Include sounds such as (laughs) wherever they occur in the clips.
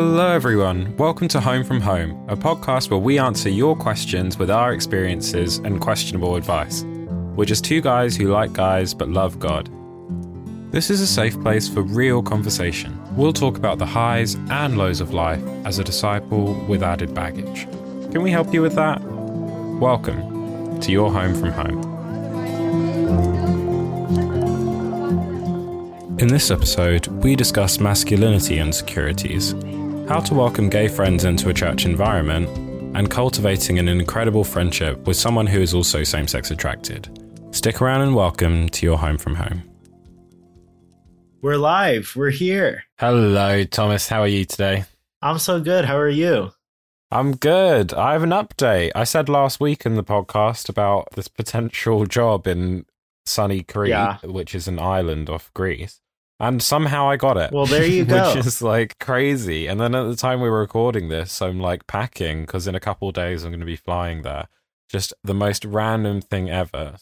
Hello, everyone. Welcome to Home from Home, a podcast where we answer your questions with our experiences and questionable advice. We're just two guys who like guys but love God. This is a safe place for real conversation. We'll talk about the highs and lows of life as a disciple with added baggage. Can we help you with that? Welcome to your Home from Home. In this episode, we discuss masculinity insecurities, how to welcome gay friends into a church environment, and cultivating an incredible friendship with someone who is also same sex attracted. Stick around and welcome to your home from home. We're live. We're here. Hello, Thomas. How are you today? I'm so good. How are you? I'm good. I have an update. I said last week in the podcast about this potential job in sunny Crete, Yeah. which is an island off Greece. And somehow I got it. Well, there you (laughs) go. Which is like crazy. And then at the time we were recording this, I'm like packing because in a couple of days I'm going to be flying there. Just the most random thing ever.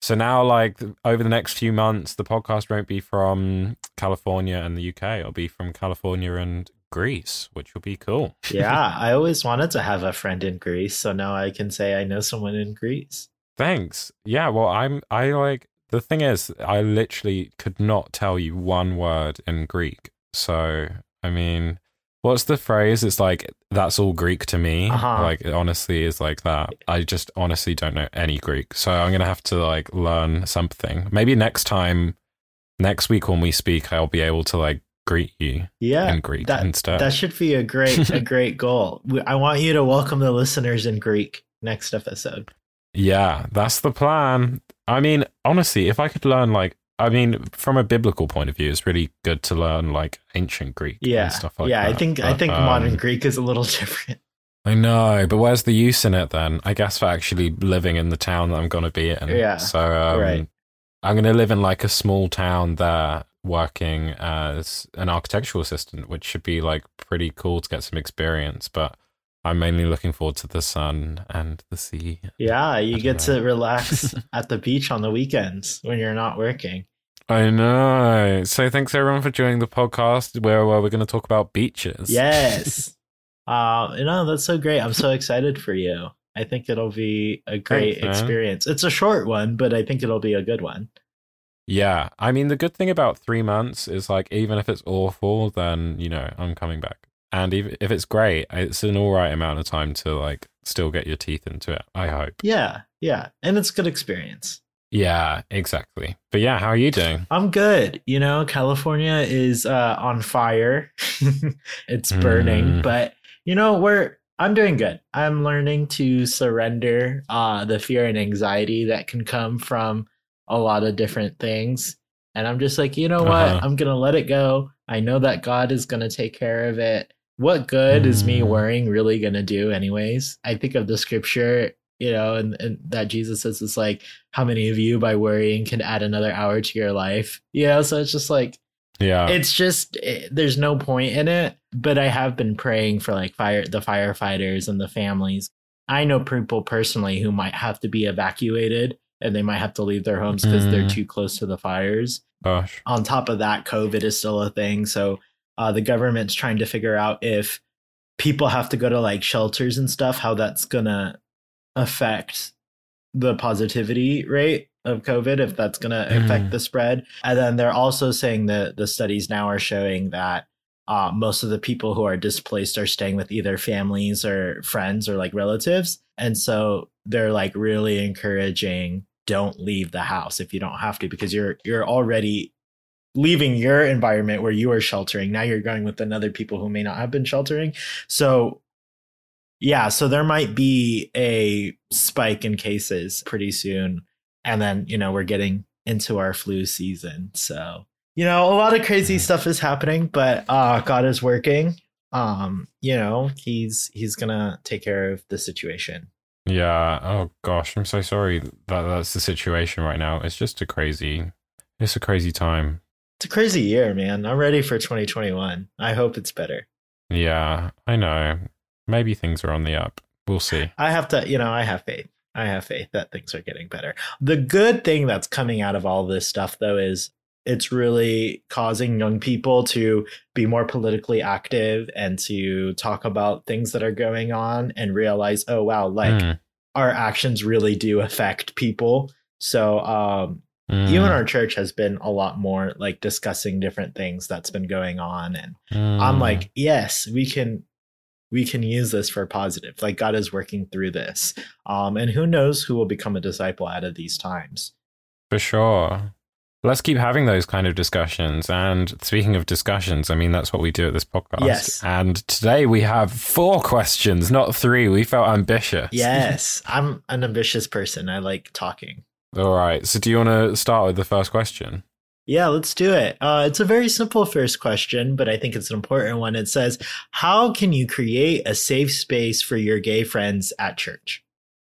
So now, like over the next few months, the podcast won't be from California and the UK. It'll be from California and Greece, which will be cool. (laughs) yeah, I always wanted to have a friend in Greece, so now I can say I know someone in Greece. Thanks. Yeah, well, I'm I like the thing is I literally could not tell you one word in Greek. So, I mean, what's the phrase? It's like that's all Greek to me. Uh-huh. Like it honestly is like that. I just honestly don't know any Greek. So, I'm going to have to like learn something. Maybe next time next week when we speak, I'll be able to like greet you Yeah, in Greek that instead. that should be a great a (laughs) great goal. I want you to welcome the listeners in Greek next episode. Yeah, that's the plan. I mean, honestly, if I could learn like I mean, from a biblical point of view, it's really good to learn like ancient Greek Yeah, and stuff like yeah. that. I think I But, think modern um, Greek is a little (laughs) different. I know, but where's the use in it then? I guess for actually living in the town that I'm going to be in. Yeah, So um, right. I'm going to live in like a small town there, working as an architectural assistant, which should be like pretty cool to get some experience. But I'm mainly looking forward to the sun and the sea. Yeah, you get know. to relax (laughs) at the beach on the weekends when you're not working. I know. So thanks everyone for joining the podcast where, where we're going to talk about beaches. Yes. (laughs) uh, you know, that's so great. I'm so excited for you. I think it'll be a great Thanks, man. experience. It's a short one, but I think it'll be a good one. Yeah. I mean, the good thing about three months is like, even if it's awful, then, you know, I'm coming back. And even if it's great, it's an all right amount of time to like still get your teeth into it. I hope. Yeah, yeah. And it's good experience. Yeah, exactly. But yeah, how are you doing? I'm good. You know, California is uh, on fire. (laughs) it's burning, Mm. but you know, we're I'm doing good. I'm learning to surrender uh the fear and anxiety that can come from a lot of different things. And I'm just like, you know what? Uh-huh. I'm going to let it go. I know that God is going to take care of it. What good is me Mm. worrying really going to do anyways? I think of the scripture, you know, and, and that Jesus says it's like how many of you by worrying can add another hour to your life? You know, so it's just like Yeah. it's just it, there's no point in it but i have been praying for like fire the firefighters and the families i know people personally who might have to be evacuated and they might have to leave their homes because they're Mm. too close to the fires Gosh. on top of that covid is still a thing so uh, the government's trying to figure out if people have to go to like shelters and stuff how that's gonna affect the positivity rate of covid if that's gonna affect Mhm. the spread and then they're also saying that the studies now are showing that uh, most of the people who are displaced are staying with either families or friends or like relatives and so they're like really encouraging don't leave the house if you don't have to because you're you're already leaving your environment where you are sheltering now you're going with another people who may not have been sheltering so yeah so there might be a spike in cases pretty soon and then you know we're getting into our flu season so you know a lot of crazy Mhm. stuff is happening but uh god is working um you know he's he's gonna take care of the situation Yeah. Oh gosh, I'm so sorry that that's the situation right now. It's just a crazy, it's a crazy time. It's a crazy year man i'm ready for 2021 i hope it's better Yeah, I know. Maybe things are on the up. We'll see. I have to, you know, I have faith. I have faith that things are getting better. The good thing that's coming out of all this stuff, though, is it's really causing young people to be more politically active and to talk about things that are going on and realize, oh wow, like mm. our actions really do affect people. So um, mm. even our church has been a lot more like discussing different things that's been going on, and mm. I'm like, yes, we can we can use this for positive. Like God is working through this. Um, and who knows who will become a disciple out of these times. For sure. Let's keep having those kind of discussions. And speaking of discussions, I mean, that's what we do at this podcast. Yes. And today we have four questions, not three. We felt ambitious. Yes. (laughs) I'm an ambitious person. I like talking. All right. So do you want to start with the first question? Yeah, let's do it. Uh, it's a very simple first question, but I think it's an important one. It says, How can you create a safe space for your gay friends at church?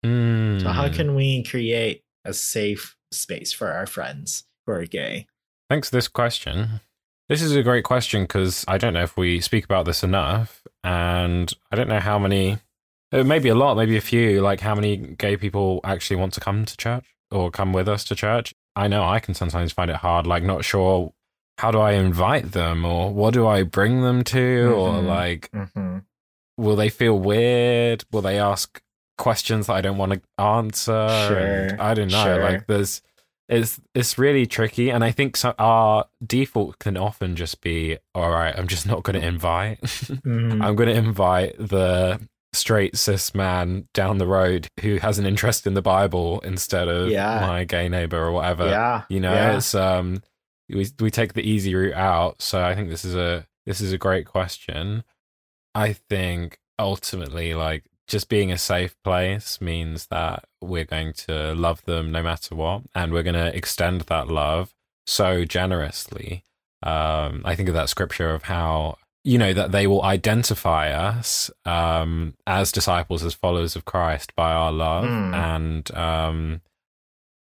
Mm. So, how can we create a safe space for our friends who are gay? Thanks for this question. This is a great question because I don't know if we speak about this enough. And I don't know how many, uh, maybe a lot, maybe a few, like how many gay people actually want to come to church or come with us to church. I know I can sometimes find it hard, like not sure how do I invite them or what do I bring them to mm-hmm. or like mm-hmm. will they feel weird? Will they ask questions that I don't want to answer? Sure. I don't know. Sure. Like there's it's it's really tricky and I think so, our default can often just be all right, I'm just not going to invite. (laughs) Mm-hmm. I'm going to invite the straight cis man down the road who has an interest in the Bible instead of yeah. my gay neighbor or whatever. Yeah. You know, yeah. it's um we we take the easy route out. So I think this is a this is a great question. I think ultimately like just being a safe place means that we're going to love them no matter what and we're going to extend that love so generously. Um I think of that scripture of how you know that they will identify us um, as disciples as followers of christ by our love mm. and um,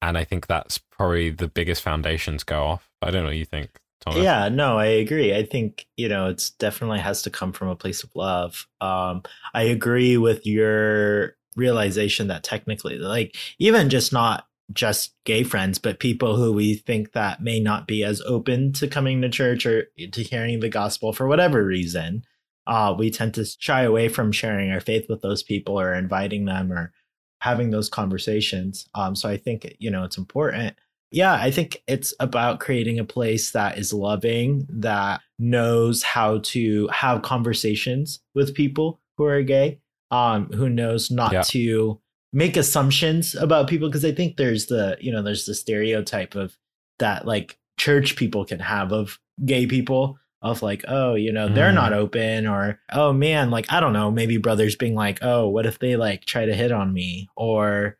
and i think that's probably the biggest foundations go off i don't know what you think Thomas. yeah no i agree i think you know it's definitely has to come from a place of love um, i agree with your realization that technically like even just not just gay friends, but people who we think that may not be as open to coming to church or to hearing the gospel for whatever reason. Uh, we tend to shy away from sharing our faith with those people or inviting them or having those conversations. Um, so I think, you know, it's important. Yeah, I think it's about creating a place that is loving, that knows how to have conversations with people who are gay, um, who knows not yeah. to make assumptions about people because I think there's the you know there's the stereotype of that like church people can have of gay people of like oh you know they're not mm. open or oh man like I don't know maybe brothers being like oh what if they like try to hit on me or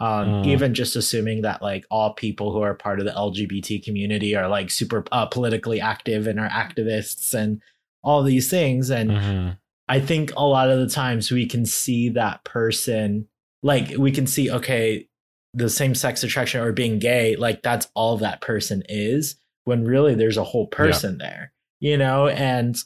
um, mm. even just assuming that like all people who are part of the LGBT community are like super uh, politically active and are activists and all these things and mm-hmm. I think a lot of the times we can see that person like we can see okay the same sex attraction or being gay like that's all that person is when really there's a whole person yeah. there you know and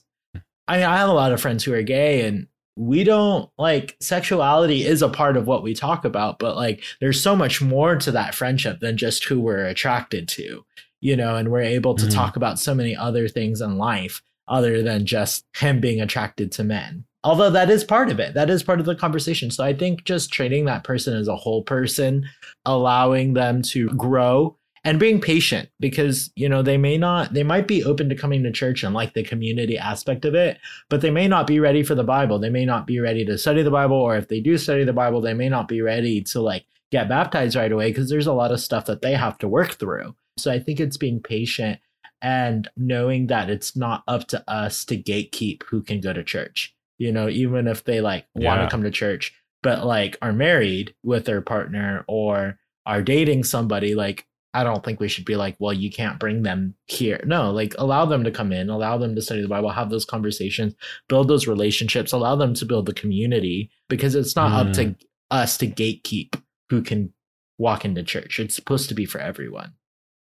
I, mean, I have a lot of friends who are gay and we don't like sexuality is a part of what we talk about but like there's so much more to that friendship than just who we're attracted to you know and we're able to mm-hmm. talk about so many other things in life other than just him being attracted to men although that is part of it. That is part of the conversation. So i think just treating that person as a whole person allowing them to grow and being patient because you know they may not they might be open to coming to church and like the community aspect of it but they may not be ready for the bible. They may not be ready to study the bible or if they do study the bible they may not be ready to like get baptized right away because there's a lot of stuff that they have to work through. So i think it's being patient and knowing that it's not up to us to gatekeep who can go to church you know, even if they like yeah. want to come to church, but like are married with their partner or are dating somebody, like I don't think we should be like, well, you can't bring them here. No, like allow them to come in, allow them to study the Bible, have those conversations, build those relationships, allow them to build the community because it's not mm. up to mm. us to gatekeep who can walk into church. It's supposed to be for everyone.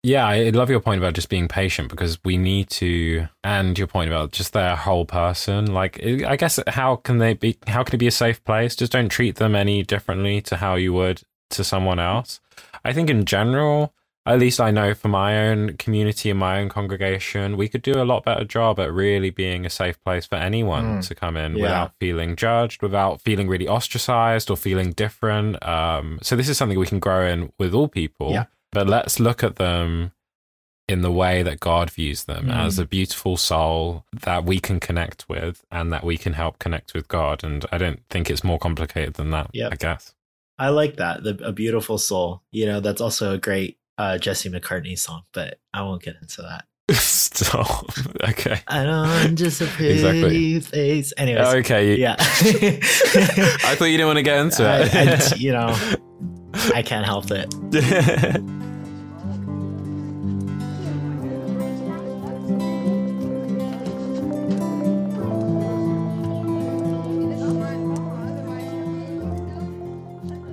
Yeah, I love your point about just being patient because we need to, and your point about just their whole person. Like, I guess how can they be? How can it be a safe place? Just don't treat them any differently to how you would to someone else. I think in general, at least I know for my own community and my own congregation, we could do a lot better job at really being a safe place for anyone Mm. to come in Yeah. without feeling judged, without feeling really ostracized or feeling different. Um, so this is something we can grow in with all people. Yeah. But let's look at them in the way that God views them Mm. as a beautiful soul that we can connect with and that we can help connect with God. And I don't think it's more complicated than that, Yep. I guess. I like that. The, a beautiful soul. You know, that's also a great uh, Jesse McCartney song, but I won't get into that. (laughs) Stop. (laughs) okay. I don't just a pretty Exactly. face. Anyways, Okay. yeah. (laughs) I thought you didn't want to get into I- it. I- you know, I can't help it. (laughs)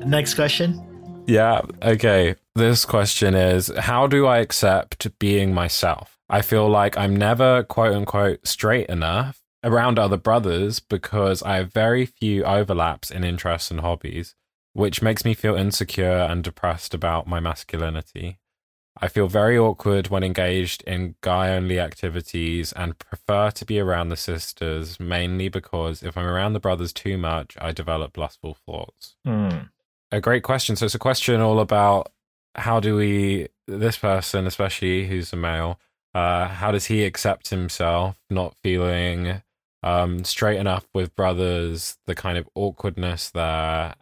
Next question. yeah. Okay. This question is How do I accept being myself? I feel like I'm never quote unquote straight enough around other brothers because I have very few overlaps in interests and hobbies, which makes me feel insecure and depressed about my masculinity. I feel very awkward when engaged in guy only activities and prefer to be around the sisters mainly because if I'm around the brothers too much, I develop lustful thoughts. Hmm. A great question. So it's a question all about how do we, this person, especially who's a male, uh, how does he accept himself not feeling um, straight enough with brothers, the kind of awkwardness there,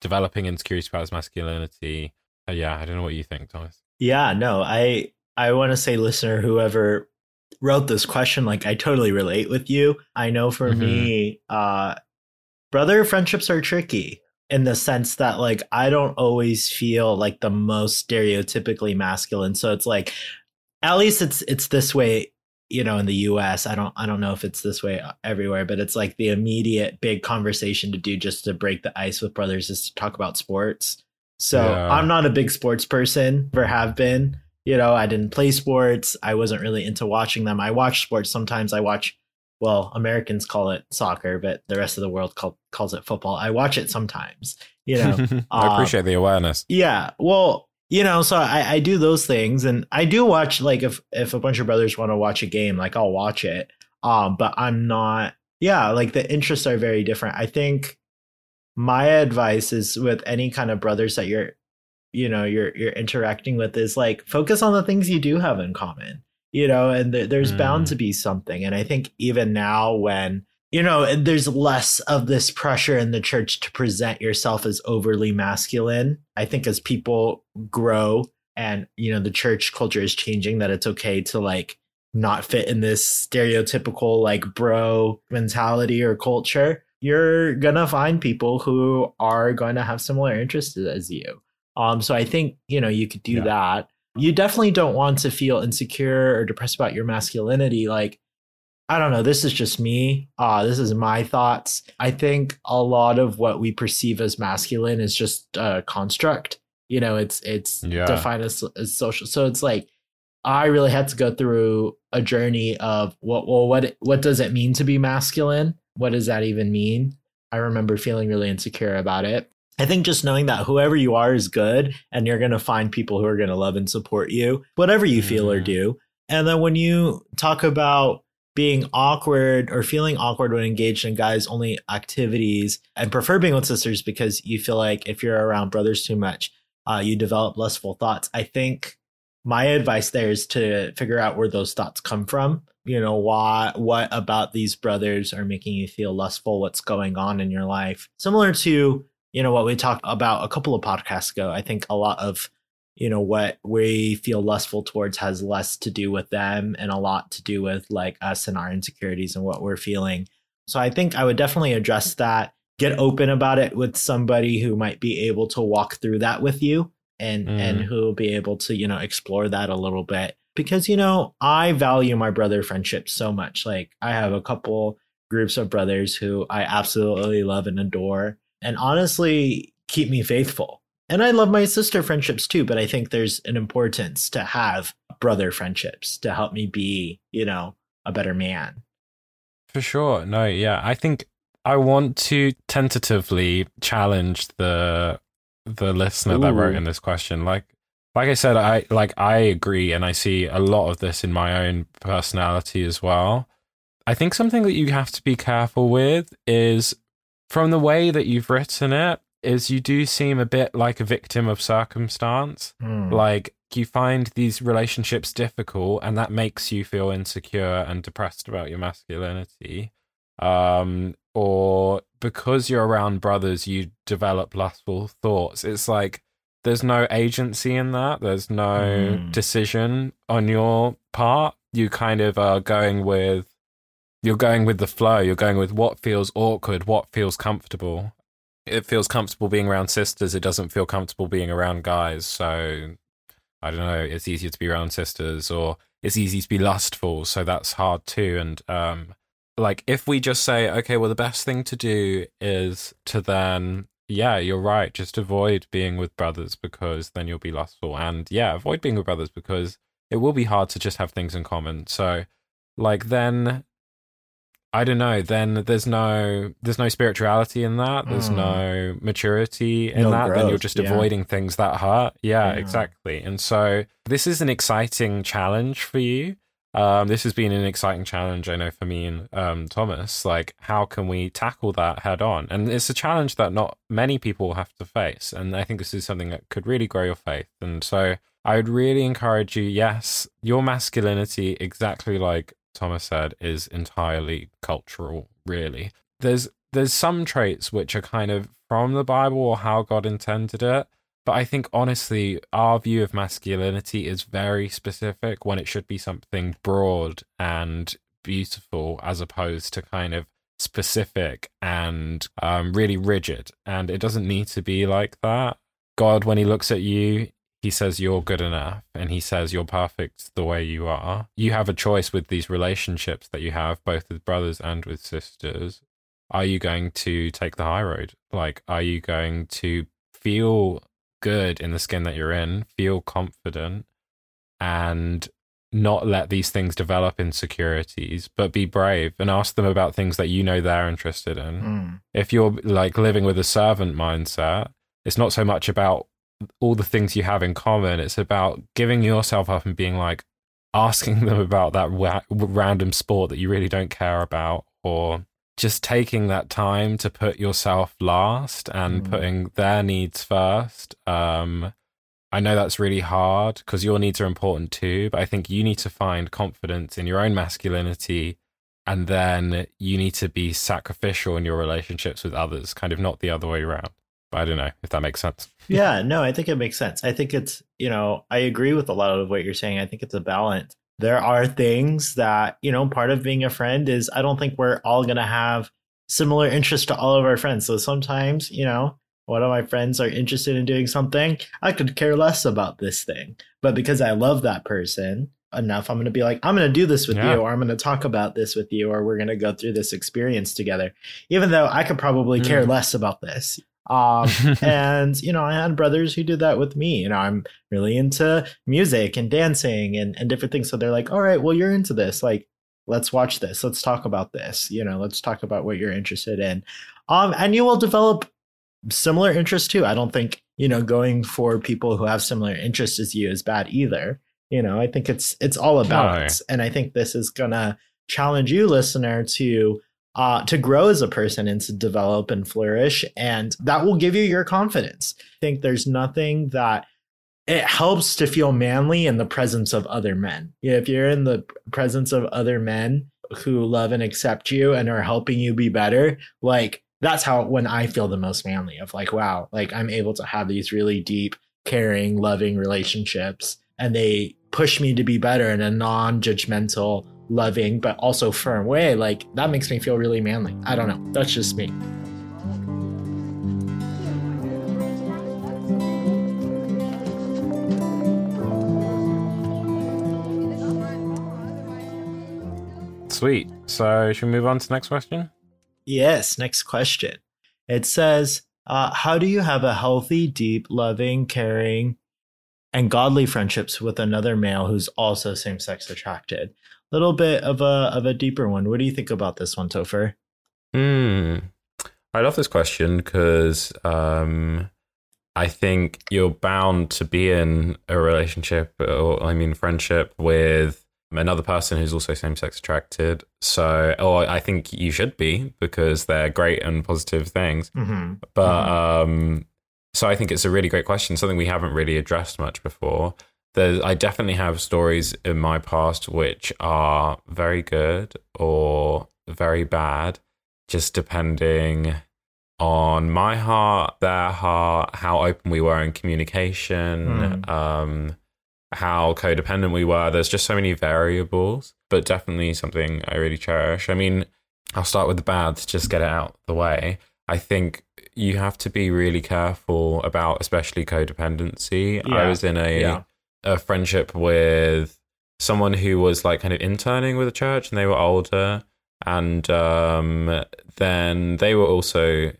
developing insecurity about his masculinity. Uh, yeah, I don't know what you think, Thomas. Yeah, no, I I want to say, listener, whoever wrote this question, like I totally relate with you. I know for Mhm. me, uh, brother friendships are tricky in the sense that like I don't always feel like the most stereotypically masculine. So it's like, at least it's it's this way, you know, in the U.S. I don't I don't know if it's this way everywhere, but it's like the immediate big conversation to do just to break the ice with brothers is to talk about sports. So Yeah. I'm not a big sports person, or have been. You know, I didn't play sports. I wasn't really into watching them. I watch sports sometimes. I watch, well, Americans call it soccer, but the rest of the world call, calls it football. I watch it sometimes. You know, (laughs) I uh, appreciate the awareness. yeah. Well, you know, so I, I do those things, and I do watch like if if a bunch of brothers want to watch a game, like I'll watch it. Um, but I'm not. Yeah, like the interests are very different. I think my advice is with any kind of brothers that you're, you know, you're you're interacting with is like focus on the things you do have in common. You know, and th- there's bound Mm. to be something. And I think even now, when you know, there's less of this pressure in the church to present yourself as overly masculine. I think as people grow and, you know, the church culture is changing, that it's okay to like not fit in this stereotypical like bro mentality or culture. You're gonna find people who are going to have similar interests as you. Um, so I think, you know, you could do Yeah. that. You definitely don't want to feel insecure or depressed about your masculinity. Like, I don't know. This is just me. Uh, this is my thoughts. I think a lot of what we perceive as masculine is just a construct. You know, it's it's Yeah. defined as, as social. So it's like I really had to go through a journey of what well what what does it mean to be masculine? What does that even mean? I remember feeling really insecure about it. I think just knowing that whoever you are is good and you're going to find people who are going to love and support you, whatever you feel or Mhm. do. And then when you talk about being awkward or feeling awkward when engaged in guys only activities and prefer being with sisters because you feel like if you're around brothers too much, uh, you develop lustful thoughts. I think my advice there is to figure out where those thoughts come from. You know, why, what about these brothers are making you feel lustful? What's going on in your life? Similar to, you know, what we talked about a couple of podcasts ago. I think a lot of you know what we feel lustful towards has less to do with them and a lot to do with like us and our insecurities and what we're feeling. So i think i would definitely address that. Get open about it with somebody who might be able to walk through that with you and Mm. and who will be able to you know explore that a little bit. Because you know i value my brother friendships so much. Like i have a couple groups of brothers who i absolutely love and adore. And honestly keep me faithful and I love my sister friendships too, but I think there's an importance to have brother friendships to help me be, you know, a better man. For sure. No, yeah. I think I want to tentatively challenge the the listener that wrote in this question. Like like I said, I like I agree, and I see a lot of this in my own personality as well. I think something that you have to be careful with is from the way that you've written it, is you do seem a bit like a victim of circumstance. Hmm. Like you find these relationships difficult, and that makes you feel insecure and depressed about your masculinity. Um, or because you're around brothers, you develop lustful thoughts. It's like there's no agency in that. There's no Hmm. decision on your part. You kind of are going with you're going with the flow. You're going with what feels awkward, what feels comfortable. It feels comfortable being around sisters. It doesn't feel comfortable being around guys. So I don't know. It's easier to be around sisters, or it's easy to be lustful. So that's hard too. And um, like if we just say, okay, well, the best thing to do is to then, yeah, you're right. Just avoid being with brothers because then you'll be lustful. And yeah, avoid being with brothers because it will be hard to just have things in common. So like then I don't know. Then there's no there's no spirituality in that. There's Mm. no maturity in No that. then you're just yeah. avoiding things that hurt. Yeah, Yeah. exactly. And so this is an exciting challenge for you. Um, this has been an exciting challenge, I know, for me and um, Thomas. Like, how can we tackle that head on? And it's a challenge that not many people have to face. And I think this is something that could really grow your faith. And so I would really encourage you yes, your masculinity, exactly like Thomas said, is entirely cultural, really. There's there's some traits which are kind of from the Bible or how God intended it. But I think honestly, our view of masculinity is very specific when it should be something broad and beautiful as opposed to kind of specific and um, really rigid. And it doesn't need to be like that. God, when he looks at you, he says you're good enough and he says you're perfect the way you are. You have a choice with these relationships that you have, both with brothers and with sisters. Are you going to take the high road? Like, are you going to feel good in the skin that you're in, feel confident, and not let these things develop insecurities, but be brave and ask them about things that you know they're interested in? Hmm. if you're like living with a servant mindset, it's not so much about all the things you have in common. It's about giving yourself up and being like asking them about that wa- random sport that you really don't care about, or just taking that time to put yourself last and Mm. putting their needs first. Um, I know that's really hard because your needs are important too, but I think you need to find confidence in your own masculinity and then you need to be sacrificial in your relationships with others, kind of not the other way around. I don't know if that makes sense. Yeah, no, I think it makes sense. I think it's, you know, I agree with a lot of what you're saying. I think it's a balance. There are things that, you know, part of being a friend is I don't think we're all going to have similar interests to all of our friends. So sometimes, you know, one of my friends are interested in doing something, I could care less about this thing. But because I love that person enough, I'm going to be like, I'm going to do this with Yeah. you, or I'm going to talk about this with you, or we're going to go through this experience together. Even though I could probably care Mm. less about this. Um, (laughs) and you know i had brothers who did that with me. You know i'm really into music and dancing and, and different things. So they're like all right well you're into this. Like let's watch this. Let's talk about this. You know let's talk about what you're interested in. Um and you will develop similar interests too. I don't think you know going for people who have similar interests as you is bad either. You know i think it's it's all a No. balance and i think this is gonna challenge you listener to uh, to grow as a person and to develop and flourish. And that will give you your confidence. I think there's nothing that it helps to feel manly in the presence of other men. If you're in the presence of other men who love and accept you and are helping you be better, like that's how when I feel the most manly of like, wow, like I'm able to have these really deep, caring, loving relationships and they push me to be better in a non-judgmental loving but also firm way like that makes me feel really manly. I don't know. That's just me. Sweet. So, should we move on to the next question? yes next question. It says uh, how do you have a healthy deep loving caring and godly friendships with another male who's also same-sex attracted little bit of a of a deeper one what do you think about this one topher Hmm. I love this question because um, I think you're bound to be in a relationship, or I mean, friendship with another person who's also same sex attracted. So, or I think you should be because they're great and positive things. Mm-hmm. But um, so I think it's a really great question, something we haven't really addressed much before. There's, I definitely have stories in my past which are very good or very bad, just depending on my heart, their heart, how open we were in communication, Mm. um, how codependent we were. There's just so many variables, but definitely something I really cherish. I mean, I'll start with the bad to just get it out the way. I think you have to be really careful about, especially codependency. I was in a Yeah. A friendship with someone who was like kind of interning with a church, and they were older, and um, then they were also,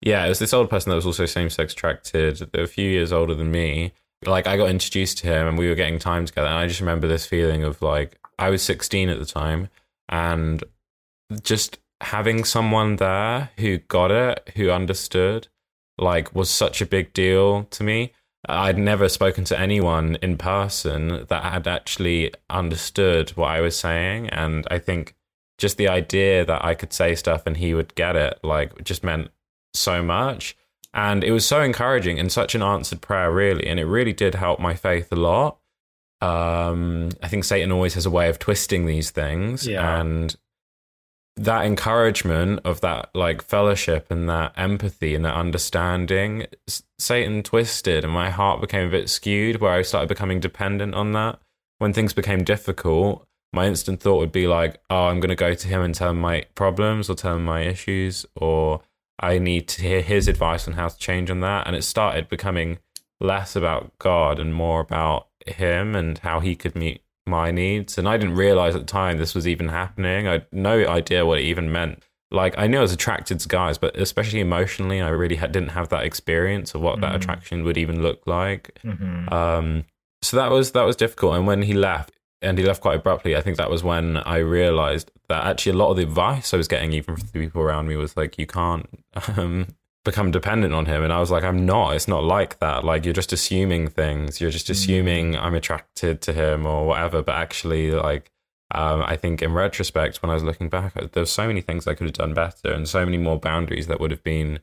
yeah, it was this old person that was also same sex attracted. A few years older than me. Like I got introduced to him, and we were getting time together, and I just remember this feeling of like I was 16 at the time, and just having someone there who got it, who understood, like was such a big deal to me. I'd never spoken to anyone in person that had actually understood what I was saying. And I think just the idea that I could say stuff and he would get it, like, just meant so much. And it was so encouraging and such an answered prayer, really. And it really did help my faith a lot. Um, I think Satan always has a way of twisting these things. Yeah. And that encouragement of that like fellowship and that empathy and that understanding satan twisted and my heart became a bit skewed where i started becoming dependent on that. When things became difficult my instant thought would be like oh i'm going to go to him and tell him my problems or tell him my issues or i need to hear his advice on how to change on that and it started becoming less about god and more about him and how he could meet my needs. And I didn't realize at the time this was even happening. I had no idea what it even meant. Like I knew I was attracted to guys, but especially emotionally, I really had, didn't have that experience of what that Mm. attraction would even look like. Mm-hmm. Um, so that was that was difficult. And when he left, and he left quite abruptly, I think that was when I realized that actually a lot of the advice I was getting, even from the people around me, was like, "You can't (laughs) um, become dependent on him." And I was like, "I'm not. It's not like that. Like you're just assuming things. You're just assuming I'm attracted to him or whatever." But actually, like um, I think in retrospect, when I was looking back, there's so many things I could have done better, and so many more boundaries that would have been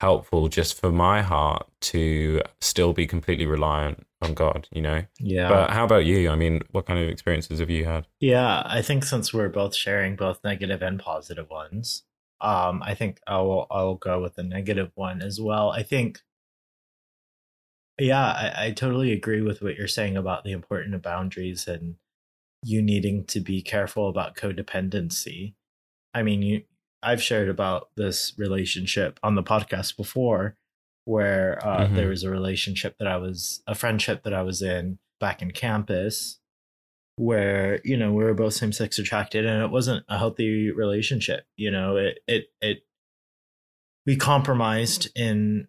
helpful just for my heart to still be completely reliant on God. You know. Yeah. But how about you? I mean, what kind of experiences have you had? Yeah, I think since we're both sharing both negative and positive ones, um, I think I'll I'll go with the negative one as well. I think, yeah, I, I totally agree with what you're saying about the importance of boundaries and you needing to be careful about codependency. I mean, you I've shared about this relationship on the podcast before, where uh, Mhm. there was a relationship that I was a friendship that I was in back in campus where you know we were both same sex attracted and it wasn't a healthy relationship you know it it it we compromised in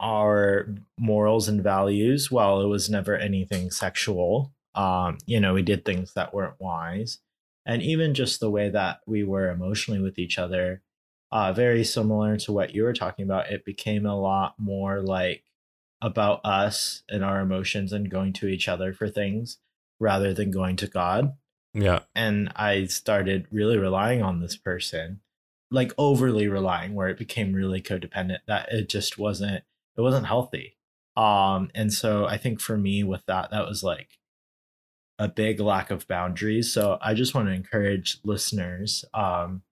our morals and values while it was never anything sexual. Um you know we did things that weren't wise. And even just the way that we were emotionally with each other uh very similar to what you were talking about it became a lot more like about us and our emotions and going to each other for things rather than going to God. Yeah. And I started really relying on this person, like overly relying, where it became really codependent. That it just wasn't it wasn't healthy. Um, and so I think for me with that, that was like a big lack of boundaries. So I just want to encourage listeners, um,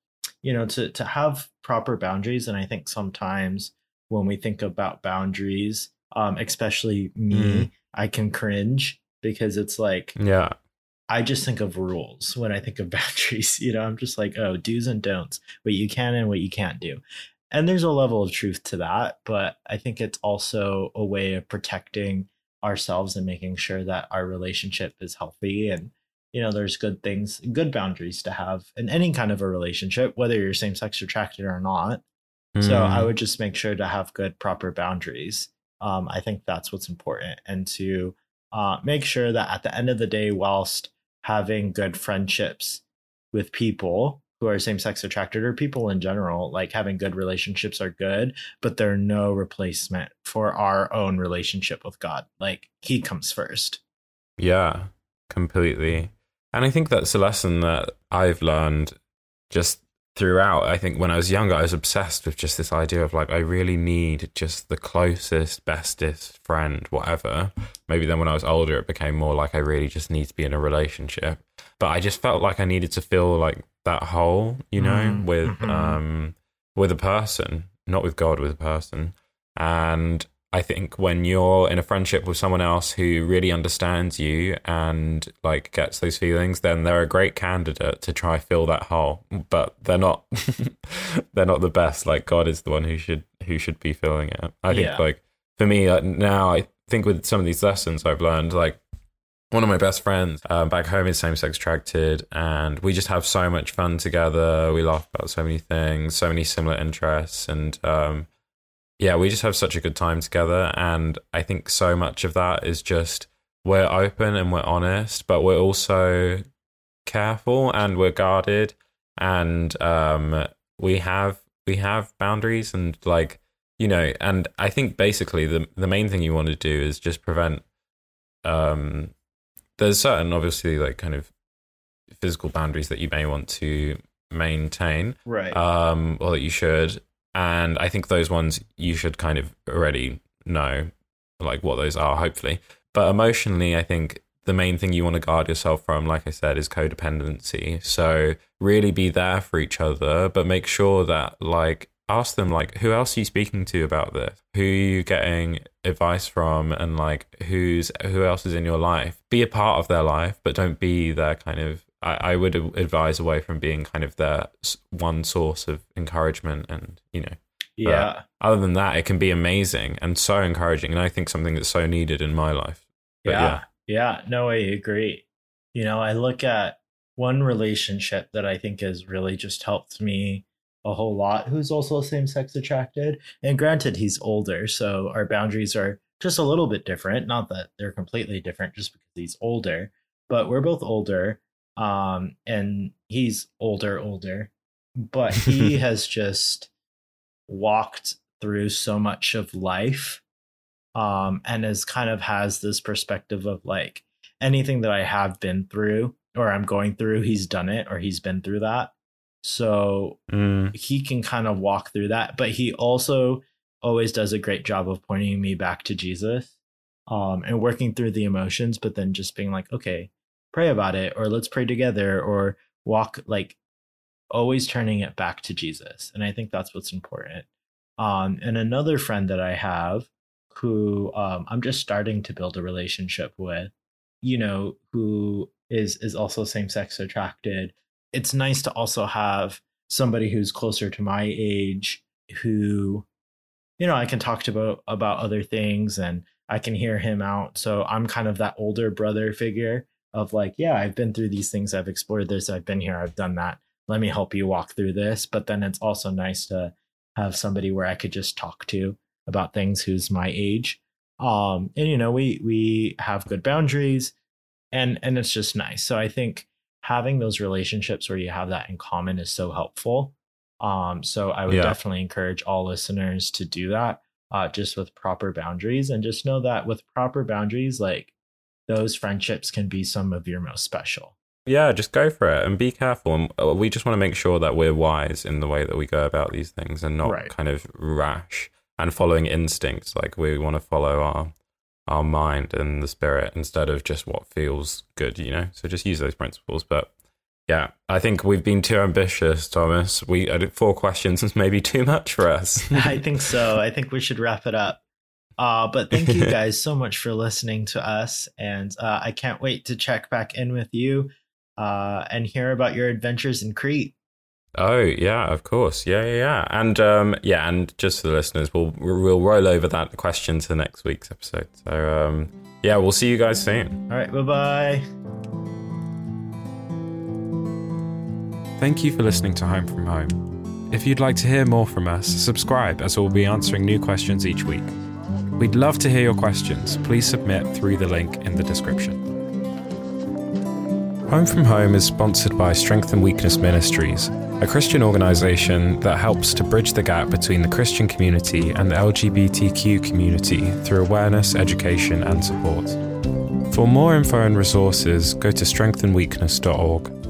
you know, to to have proper boundaries. And I think sometimes when we think about boundaries, um, especially me, Mm. I can cringe because it's like Yeah. I just think of rules when I think of (laughs) boundaries. You know, I'm just like, oh, do's and don'ts, what you can and what you can't do. And there's a level of truth to that, but I think it's also a way of protecting ourselves and making sure that our relationship is healthy and you know there's good things good boundaries to have in any kind of a relationship whether you're same sex attracted or not so Mm. I would just make sure to have good, proper boundaries. Um, I think that's what's important, and to uh, make sure that at the end of the day, whilst having good friendships with people who are same sex attracted or people in general, like having good relationships are good, but they're no replacement for our own relationship with God. Like He comes first. Yeah, completely. And I think that's a lesson that I've learned just throughout. I think when I was younger, I was obsessed with just this idea of like, I really need just the closest, bestest friend, whatever. Maybe then when I was older, it became more like I really just need to be in a relationship. But I just felt like I needed to fill like that hole, you know, Mm, with mhm. um with a person, not with God, with a person. And I think when you're in a friendship with someone else who really understands you and like gets those feelings, then they're a great candidate to try fill that hole. But they're not (laughs) they're not the best. Like God is the one who should who should be filling it. I think Yeah. like for me like, now I think with some of these lessons I've learned like one of my best friends um, back home is same sex attracted, and we just have so much fun together. We laugh about so many things, so many similar interests, and um, yeah, we just have such a good time together. And I think so much of that is just we're open and we're honest, but we're also careful and we're guarded, and um, we have we have boundaries and like you know, and I think basically the the main thing you want to do is just prevent um there's certain obviously like kind of physical boundaries that you may want to maintain Right. um or that you should and i think those ones you should kind of already know like what those are hopefully. But emotionally i think the main thing you want to guard yourself from like i said is codependency. So really be there for each other but make sure that like ask them like who else are you speaking to about this? Who are you getting advice from? And like who's who else is in your life? Be a part of their life but don't be their kind of I, I would advise away from being kind of their one source of encouragement and you know yeah. other than that it can be amazing and so encouraging and i think something that's so needed in my life But yeah. Yeah. No, I agree. You know, I look at one relationship that I think has really just helped me a whole lot, who's also same sex attracted. And granted, he's older, so our boundaries are just a little bit different. Not that they're completely different just because he's older, but we're both older. Um, and he's older, older, but (laughs) he has just walked through so much of life um and is kind of has this perspective of like anything that i have been through or i'm going through he's done it or he's been through that. So Mm, he can kind of walk through that but he also always does a great job of pointing me back to jesus um and working through the emotions but then just being like okay pray about it or let's pray together or walk like always turning it back to jesus and i think that's what's important. Um and another friend that i have who um i'm just starting to build a relationship with you know who is is also same sex attracted. It's nice to also have somebody who's closer to my age who you know i can talk to about about other things and i can hear him out. So i'm kind of that older brother figure of like yeah i've been through these things i've explored this i've been here i've done that. Let me help you walk through this. But then it's also nice to have somebody where i could just talk to about things who's my age. Um and you know we we have good boundaries and and it's just nice. So i think having those relationships where you have that in common is so helpful. Um so i would Yeah. definitely encourage all listeners to do that uh just with proper boundaries and just know that with proper boundaries like those friendships can be some of your most special. Yeah just go for it and be careful. And uh, we just want to make sure that we're wise in the way that we go about these things and not Right. kind of rash and following instincts. Like we want to follow our our mind and the spirit instead of just what feels good you know? So just use those principles. But yeah i think we've been too ambitious thomas. We I did four questions is maybe too much for us. (laughs) I think (laughs) so. I think we should wrap it up. Uh, but thank you (laughs) guys so much for listening to us. And uh, I can't wait to check back in with you uh, and hear about your adventures in Crete. Oh yeah, of course, yeah, yeah, yeah, and um, yeah, and just for the listeners, we'll we'll roll over that question to next week's episode. So um, yeah, we'll see you guys soon. All right. Bye bye. Thank you for listening to Home from Home. If you'd like to hear more from us, subscribe as we'll be answering new questions each week. We'd love to hear your questions. Please submit through the link in the description. Home from Home is sponsored by Strength and Weakness Ministries, a Christian organisation that helps to bridge the gap between the Christian community and the LGBTQ community through awareness, education, and support. For more info and resources, go to strengthandweakness.org.